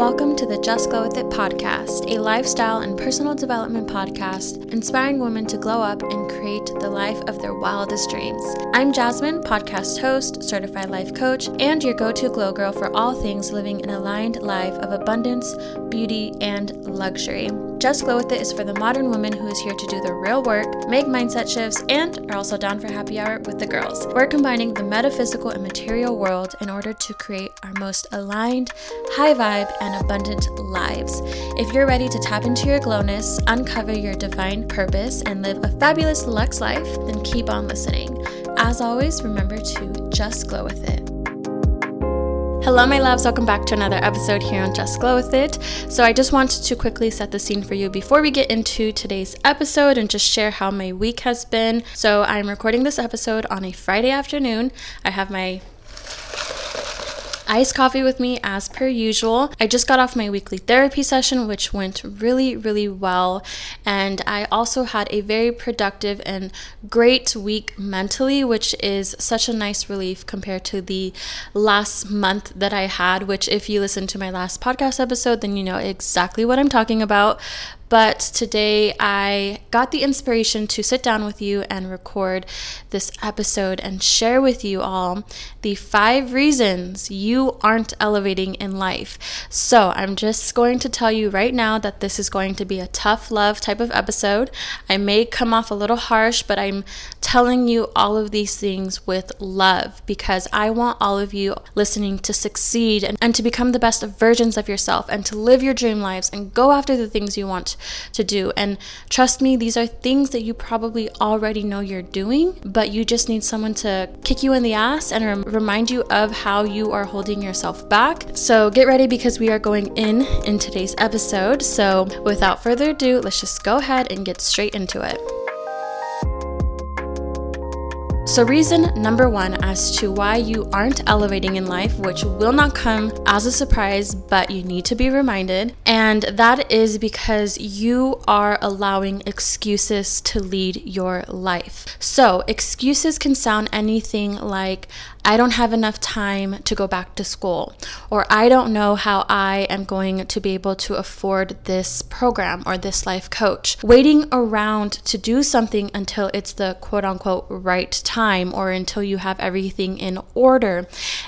Welcome to the Just Glow With It podcast, a lifestyle and personal development podcast inspiring women to glow up and create the life of their wildest dreams. I'm Jasmine, podcast host, certified life coach, and your go to glow girl for all things living an aligned life of abundance, beauty, and luxury. Just Glow With It is for the modern woman who is here to do the real work, make mindset shifts, and are also down for happy hour with the girls. We're combining the metaphysical and material world in order to create our most aligned, high vibe, and abundant lives. If you're ready to tap into your glowness, uncover your divine purpose, and live a fabulous Lux life, then keep on listening. As always, remember to just glow with it. Hello, my loves. Welcome back to another episode here on Just Glow With It. So, I just wanted to quickly set the scene for you before we get into today's episode and just share how my week has been. So, I'm recording this episode on a Friday afternoon. I have my iced coffee with me as per usual. I just got off my weekly therapy session, which went really, really well. And I also had a very productive and great week mentally, which is such a nice relief compared to the last month that I had, which, if you listen to my last podcast episode, then you know exactly what I'm talking about. But today I got the inspiration to sit down with you and record this episode and share with you all the five reasons you aren't elevating in life. So I'm just going to tell you right now that this is going to be a tough love type of episode. I may come off a little harsh, but I'm telling you all of these things with love because I want all of you listening to succeed and, and to become the best versions of yourself and to live your dream lives and go after the things you want to do. And trust me, these are things that you probably already know you're doing, but you just need someone to kick you in the ass and rem- remind you of how you are holding yourself back. So get ready because we are going in in today's episode. So without further ado, let's just go ahead and get straight into it. So, reason number one as to why you aren't elevating in life, which will not come as a surprise, but you need to be reminded, and that is because you are allowing excuses to lead your life. So, excuses can sound anything like, I don't have enough time to go back to school, or I don't know how I am going to be able to afford this program or this life coach. Waiting around to do something until it's the quote unquote right time or until you have everything in order.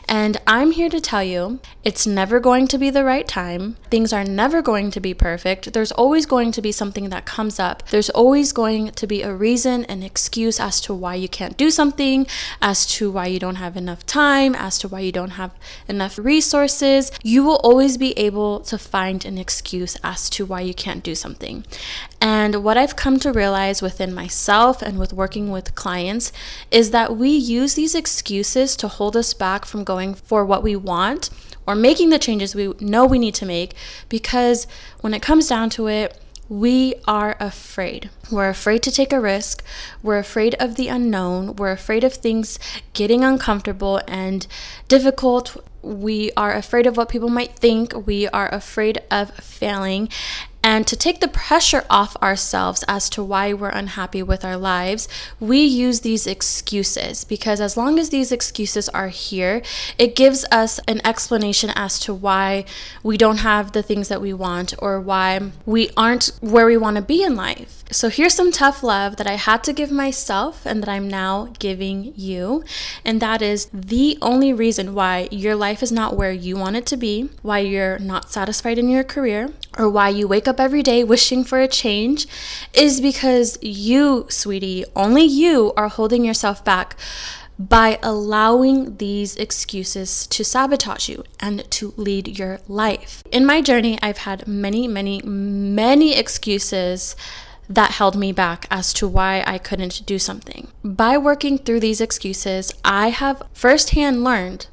And I'm here to tell you it's never going to be the right time. Things are never going to be perfect. There's always going to be something that comes up. There's always going to be a reason, an excuse as to why you can't do something, as to why you don't have enough time, as to why you don't have enough resources, you will always be able to find an excuse as to why you can't do something. And what I've come to realize within myself and with working with clients is that we use these excuses to hold us back from going for what we want or making the changes we know we need to make because when it comes down to it, we are afraid. We're afraid to take a risk. We're afraid of the unknown. We're afraid of things getting uncomfortable and difficult. We are afraid of what people might think. We are afraid of failing. And to take the pressure off ourselves as to why we're unhappy with our lives, we use these excuses because as long as these excuses are here, it gives us an explanation as to why we don't have the things that we want or why we aren't where we want to be in life. So here's some tough love that I had to give myself and that I'm now giving you. And that is the only reason why your life is not where you want it to be, why you're not satisfied in your career, or why you wake up every day wishing for a change is because you, sweetie, only you are holding yourself back by allowing these excuses to sabotage you and to lead your life. In my journey, I've had many, many, many excuses that held me back as to why I couldn't do something. By working through these excuses, I have firsthand learned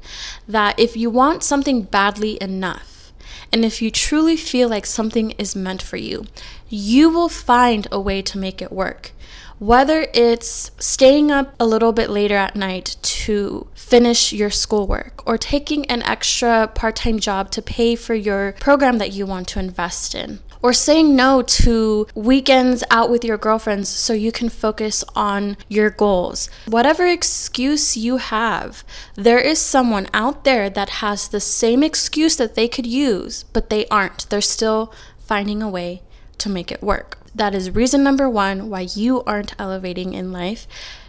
that if you want something badly enough, and if you truly feel like something is meant for you, you will find a way to make it work. Whether it's staying up a little bit later at night to finish your schoolwork or taking an extra part time job to pay for your program that you want to invest in, or saying no to weekends out with your girlfriends so you can focus on your goals. Whatever excuse you have, there is someone out there that has the same excuse that they could use, but they aren't. They're still finding a way to make it work. That is reason number one why you aren't elevating in life.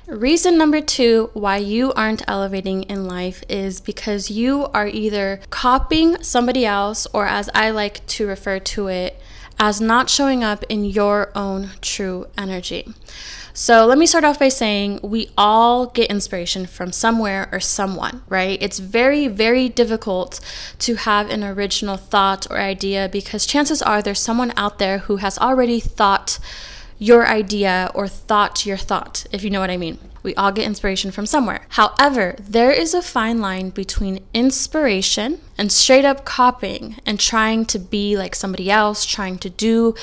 Reason number two why you aren't elevating in life is because you are either copying somebody else, or as I like to refer to it, as not showing up in your own true energy. So, let me start off by saying we all get inspiration from somewhere or someone, right? It's very, very difficult to have an original thought or idea because chances are there's someone out there who has already thought your idea or thought your thought, if you know what I mean. We all get inspiration from somewhere. However, there is a fine line between inspiration and straight up copying and trying to be like somebody else, trying to do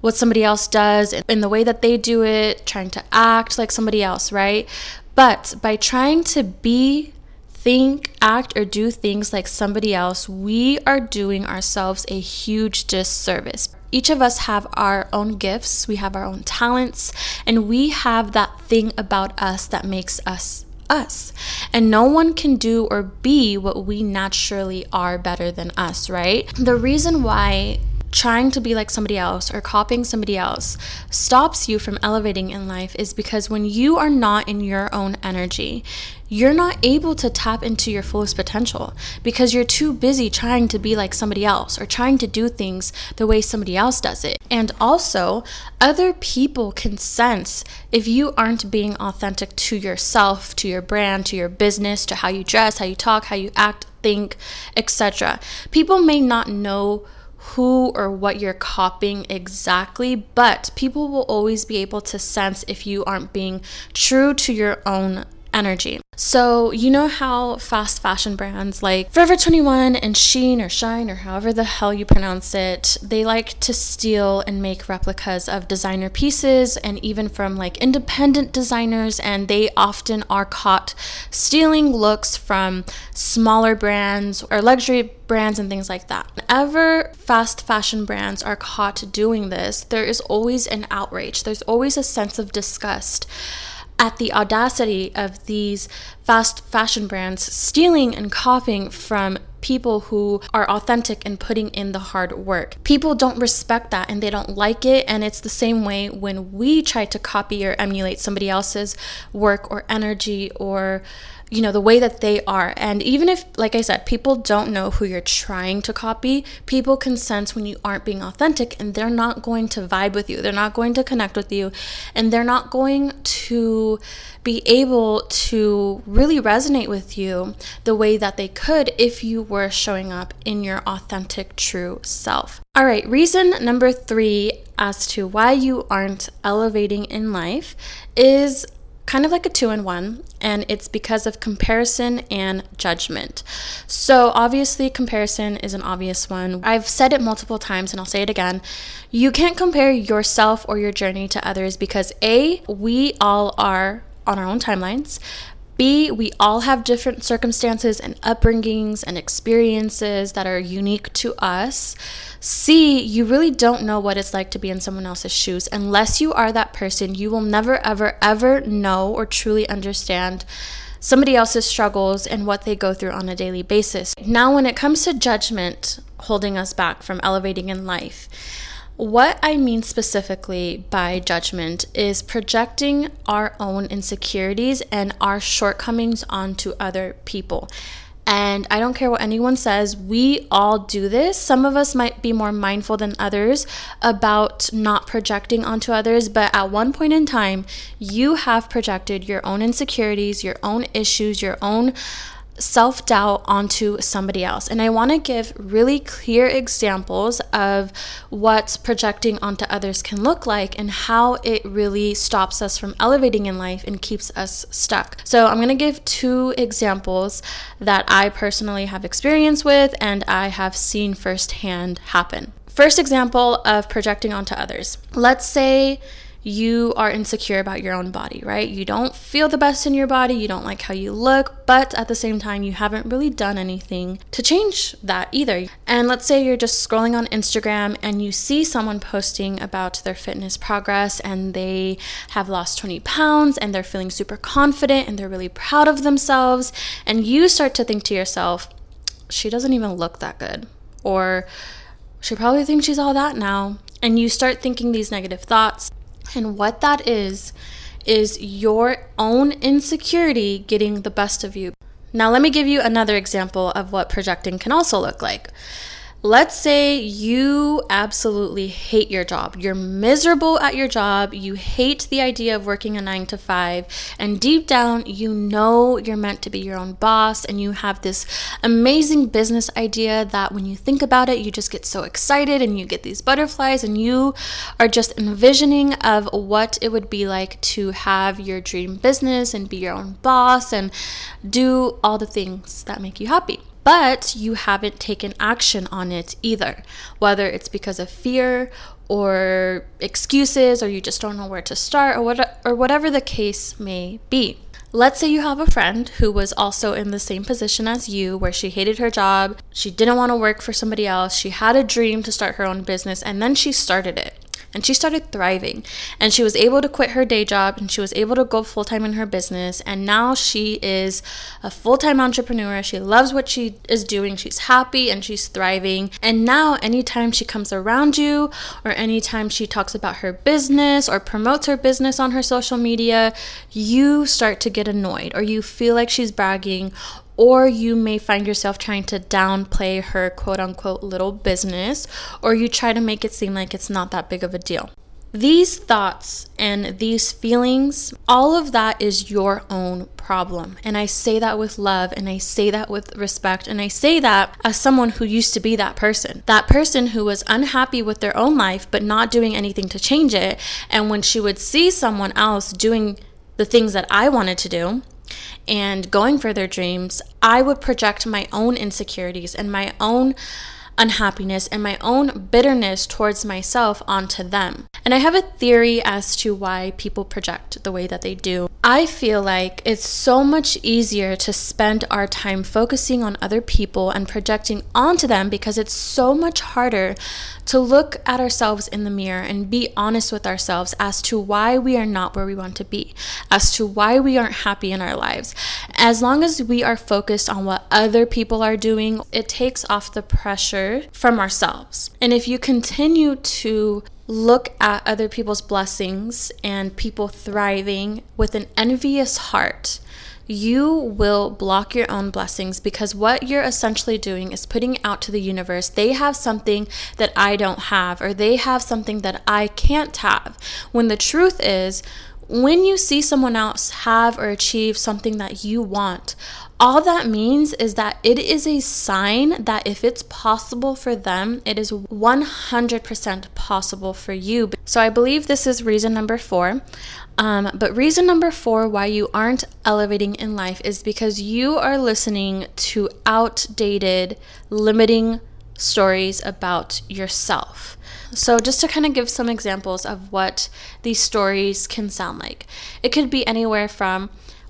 what somebody else does in the way that they do it, trying to act like somebody else, right? But by trying to be think, act, or do things like somebody else, we are doing ourselves a huge disservice each of us have our own gifts, we have our own talents, and we have that thing about us that makes us us. And no one can do or be what we naturally are better than us, right? The reason why trying to be like somebody else or copying somebody else stops you from elevating in life is because when you are not in your own energy, you're not able to tap into your fullest potential because you're too busy trying to be like somebody else or trying to do things the way somebody else does it. And also, other people can sense if you aren't being authentic to yourself, to your brand, to your business, to how you dress, how you talk, how you act, think, etc. People may not know who or what you're copying exactly, but people will always be able to sense if you aren't being true to your own energy. So, you know how fast fashion brands like Forever 21 and Shein or Shine or however the hell you pronounce it, they like to steal and make replicas of designer pieces and even from like independent designers, and they often are caught stealing looks from smaller brands or luxury brands and things like that. Whenever fast fashion brands are caught doing this, there is always an outrage, there's always a sense of disgust at the audacity of these fast fashion brands stealing and copying from people who are authentic and putting in the hard work. People don't respect that and they don't like it. And it's the same way when we try to copy or emulate somebody else's work or energy or you know, the way that they are. And even if, like I said, people don't know who you're trying to copy, people can sense when you aren't being authentic and they're not going to vibe with you. They're not going to connect with you and they're not going to be able to really resonate with you the way that they could if you were showing up in your authentic, true self. All right, reason number three as to why you aren't elevating in life is kind of like a two in one, and it's because of comparison and judgment. So, obviously, comparison is an obvious one. I've said it multiple times, and I'll say it again. You can't compare yourself or your journey to others because A, we all are on our own timelines. B, we all have different circumstances and upbringings and experiences that are unique to us. C, you really don't know what it's like to be in someone else's shoes. Unless you are that person, you will never, ever, ever know or truly understand somebody else's struggles and what they go through on a daily basis. Now, when it comes to judgment holding us back from elevating in life, what I mean specifically by judgment is projecting our own insecurities and our shortcomings onto other people. And I don't care what anyone says, we all do this. Some of us might be more mindful than others about not projecting onto others, but at one point in time, you have projected your own insecurities, your own issues, your own self doubt onto somebody else. And I want to give really clear examples of what projecting onto others can look like and how it really stops us from elevating in life and keeps us stuck. So, I'm going to give two examples that I personally have experience with and I have seen firsthand happen. First example of projecting onto others. Let's say you are insecure about your own body, right? You don't feel the best in your body, you don't like how you look, but at the same time, you haven't really done anything to change that either. And let's say you're just scrolling on Instagram and you see someone posting about their fitness progress and they have lost 20 pounds and they're feeling super confident and they're really proud of themselves. And you start to think to yourself, she doesn't even look that good. Or she probably thinks she's all that now. And you start thinking these negative thoughts. And what that is, is your own insecurity getting the best of you. Now, let me give you another example of what projecting can also look like. Let's say you absolutely hate your job. You're miserable at your job. You hate the idea of working a nine to five. And deep down, you know you're meant to be your own boss. And you have this amazing business idea that when you think about it, you just get so excited and you get these butterflies. And you are just envisioning of what it would be like to have your dream business and be your own boss and do all the things that make you happy but you haven't taken action on it either, whether it's because of fear or excuses or you just don't know where to start or what or whatever the case may be. Let's say you have a friend who was also in the same position as you, where she hated her job, she didn't want to work for somebody else, she had a dream to start her own business, and then she started it and she started thriving and she was able to quit her day job and she was able to go full time in her business and now she is a full time entrepreneur. She loves what she is doing. She's happy and she's thriving. And now anytime she comes around you or anytime she talks about her business or promotes her business on her social media, you start to get annoyed or you feel like she's bragging or you may find yourself trying to downplay her quote unquote little business, or you try to make it seem like it's not that big of a deal. These thoughts and these feelings, all of that is your own problem. And I say that with love and I say that with respect. And I say that as someone who used to be that person. That person who was unhappy with their own life but not doing anything to change it. And when she would see someone else doing the things that I wanted to do, and going for their dreams, I would project my own insecurities and my own unhappiness and my own bitterness towards myself onto them. And I have a theory as to why people project the way that they do. I feel like it's so much easier to spend our time focusing on other people and projecting onto them because it's so much harder to look at ourselves in the mirror and be honest with ourselves as to why we are not where we want to be, as to why we aren't happy in our lives. As long as we are focused on what other people are doing, it takes off the pressure from ourselves. And if you continue to look at other people's blessings and people thriving with an envious heart, you will block your own blessings because what you're essentially doing is putting out to the universe they have something that I don't have, or they have something that I can't have. When the truth is, when you see someone else have or achieve something that you want, all that means is that it is a sign that if it's possible for them, it is 100% possible for you. So I believe this is reason number four. Um, but reason number four why you aren't elevating in life is because you are listening to outdated, limiting stories about yourself. So, just to kind of give some examples of what these stories can sound like, it could be anywhere from,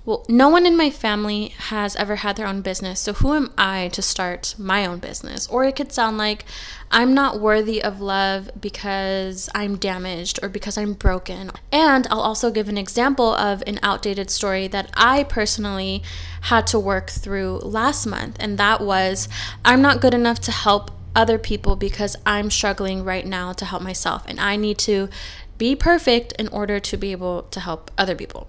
well, no one in my family has ever had their own business, so who am I to start my own business? Or it could sound like I'm not worthy of love because I'm damaged or because I'm broken. And I'll also give an example of an outdated story that I personally had to work through last month, and that was I'm not good enough to help other people because I'm struggling right now to help myself, and I need to be perfect in order to be able to help other people.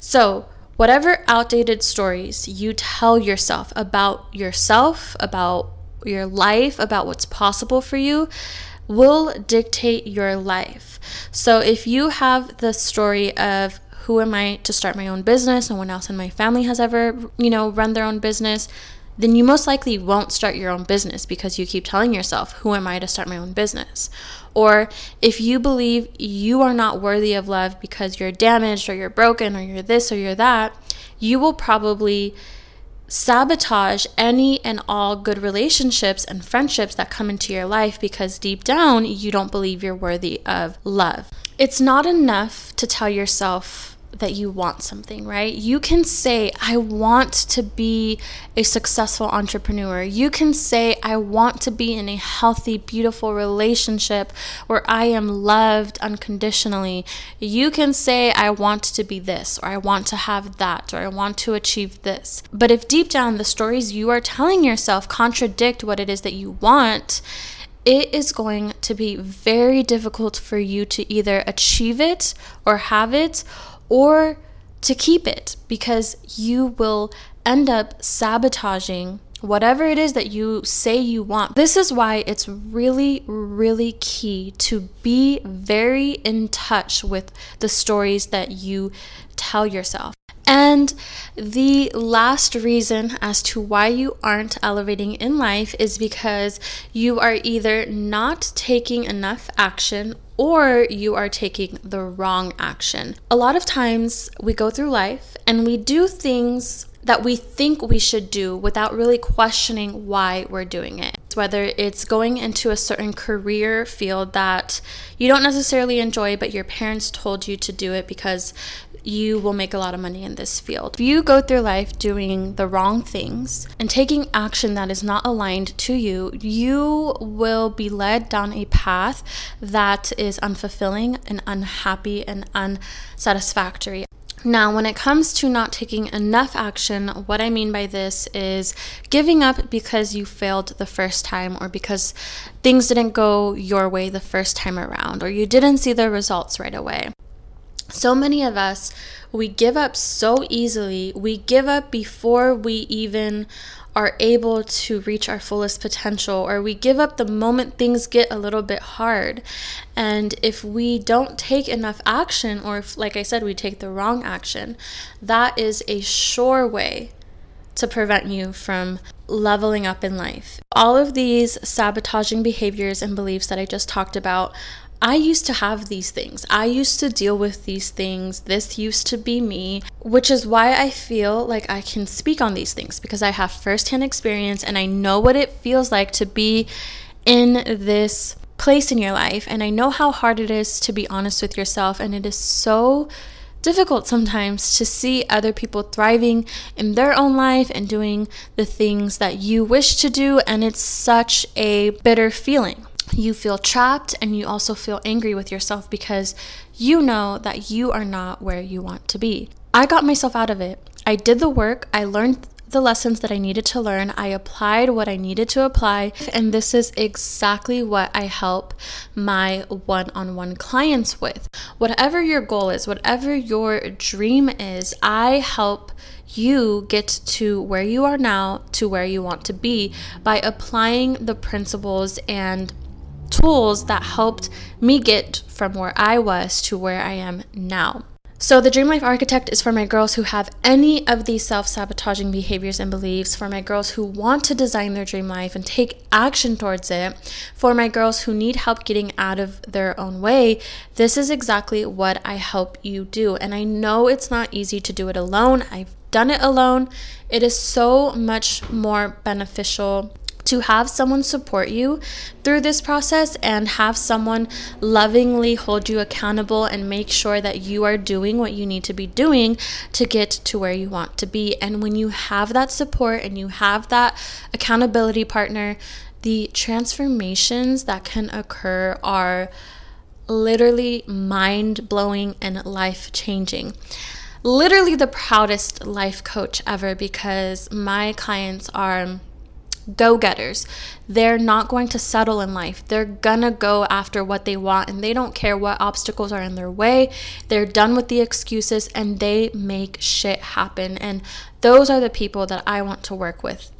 So, whatever outdated stories you tell yourself about yourself, about your life, about what's possible for you, will dictate your life. So if you have the story of who am I to start my own business, no one else in my family has ever, you know, run their own business, then you most likely won't start your own business because you keep telling yourself, Who am I to start my own business? Or if you believe you are not worthy of love because you're damaged or you're broken or you're this or you're that, you will probably sabotage any and all good relationships and friendships that come into your life because deep down you don't believe you're worthy of love. It's not enough to tell yourself that you want something, right? You can say, I want to be a successful entrepreneur. You can say, I want to be in a healthy, beautiful relationship where I am loved unconditionally. You can say, I want to be this, or I want to have that, or I want to achieve this. But if deep down the stories you are telling yourself contradict what it is that you want, it is going to be very difficult for you to either achieve it or have it or to keep it because you will end up sabotaging whatever it is that you say you want. This is why it's really, really key to be very in touch with the stories that you tell yourself. And the last reason as to why you aren't elevating in life is because you are either not taking enough action or you are taking the wrong action. A lot of times we go through life and we do things that we think we should do without really questioning why we're doing it. Whether it's going into a certain career field that you don't necessarily enjoy, but your parents told you to do it because you will make a lot of money in this field. If you go through life doing the wrong things and taking action that is not aligned to you, you will be led down a path that is unfulfilling and unhappy and unsatisfactory. Now, when it comes to not taking enough action, what I mean by this is giving up because you failed the first time or because things didn't go your way the first time around or you didn't see the results right away. So many of us, we give up so easily. We give up before we even are able to reach our fullest potential, or we give up the moment things get a little bit hard. And if we don't take enough action, or if, like I said, we take the wrong action, that is a sure way to prevent you from leveling up in life. All of these sabotaging behaviors and beliefs that I just talked about I used to have these things. I used to deal with these things. This used to be me, which is why I feel like I can speak on these things because I have firsthand experience and I know what it feels like to be in this place in your life. And I know how hard it is to be honest with yourself. And it is so difficult sometimes to see other people thriving in their own life and doing the things that you wish to do. And it's such a bitter feeling you feel trapped and you also feel angry with yourself because you know that you are not where you want to be. I got myself out of it. I did the work, I learned the lessons that I needed to learn, I applied what I needed to apply, and this is exactly what I help my one on one clients with. Whatever your goal is, whatever your dream is, I help you get to where you are now to where you want to be by applying the principles and tools that helped me get from where I was to where I am now. So, the Dream Life Architect is for my girls who have any of these self sabotaging behaviors and beliefs, for my girls who want to design their dream life and take action towards it, for my girls who need help getting out of their own way. This is exactly what I help you do. And I know it's not easy to do it alone. I've done it alone. It is so much more beneficial to have someone support you through this process and have someone lovingly hold you accountable and make sure that you are doing what you need to be doing to get to where you want to be. And when you have that support and you have that accountability partner, the transformations that can occur are literally mind blowing and life changing literally the proudest life coach ever because my clients are go getters. They're not going to settle in life. They're gonna go after what they want and they don't care what obstacles are in their way. They're done with the excuses and they make shit happen. And those are the people that I want to work with.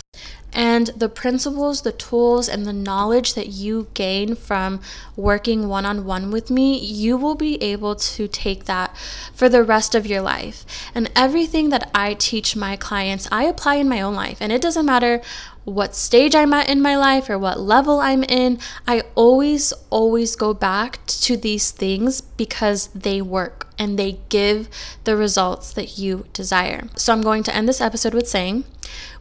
And the principles, the tools, and the knowledge that you gain from working one on one with me, you will be able to take that for the rest of your life. And everything that I teach my clients, I apply in my own life. And it doesn't matter what stage I'm at in my life or what level I'm in, I always, always go back to these things because they work and they give the results that you desire. So I'm going to end this episode with saying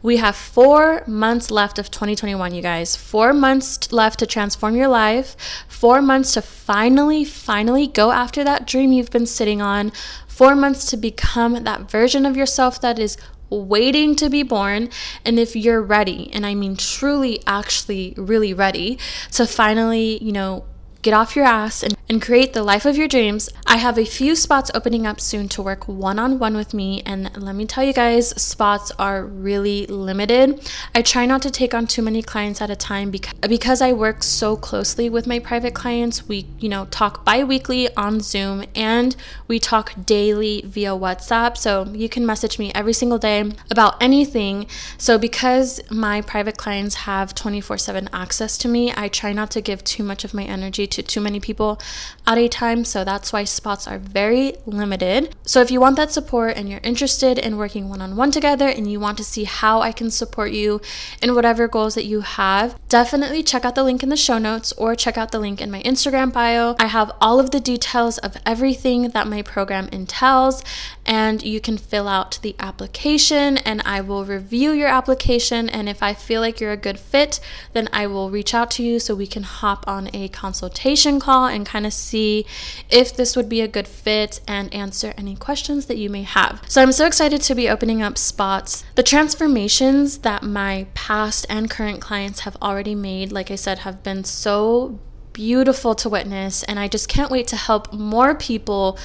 we have four months left of 2021, you guys. Four months left to transform your life, four months to finally, finally go after that dream you've been sitting on, four months to become that version of yourself that is waiting to be born. And if you're ready, and I mean truly, actually, really ready to finally, you know, get off your ass and, and create the life of your dreams. I have a few spots opening up soon to work one on one with me. And let me tell you guys, spots are really limited. I try not to take on too many clients at a time because, because I work so closely with my private clients. We, you know, talk bi weekly on Zoom and we talk daily via WhatsApp. So you can message me every single day about anything. So because my private clients have 24 7 access to me, I try not to give too much of my energy to too many people at a time. So that's why spots are very limited. So if you want that support and you're interested in working one on one together and you want to see how I can support you in whatever goals that you have, definitely check out the link in the show notes or check out the link in my Instagram bio. I have all of the details of everything that my program entails, and you can fill out the application and I will review your application. And if I feel like you're a good fit, then I will reach out to you so we can hop on a consultation consultation call and kind of see if this would be a good fit and answer any questions that you may have. So I'm so excited to be opening up spots. The transformations that my past and current clients have already made, like I said, have been so beautiful to witness. And I just can't wait to help more people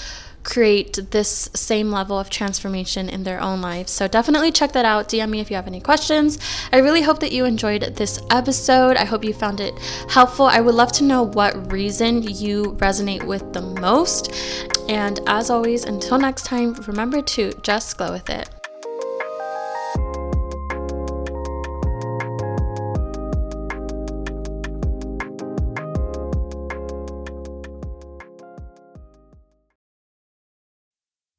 create this same level of transformation in their own lives. So definitely check that out. DM me if you have any questions. I really hope that you enjoyed this episode. I hope you found it helpful. I would love to know what reason you resonate with the most. And as always, until next time, remember to just glow with it.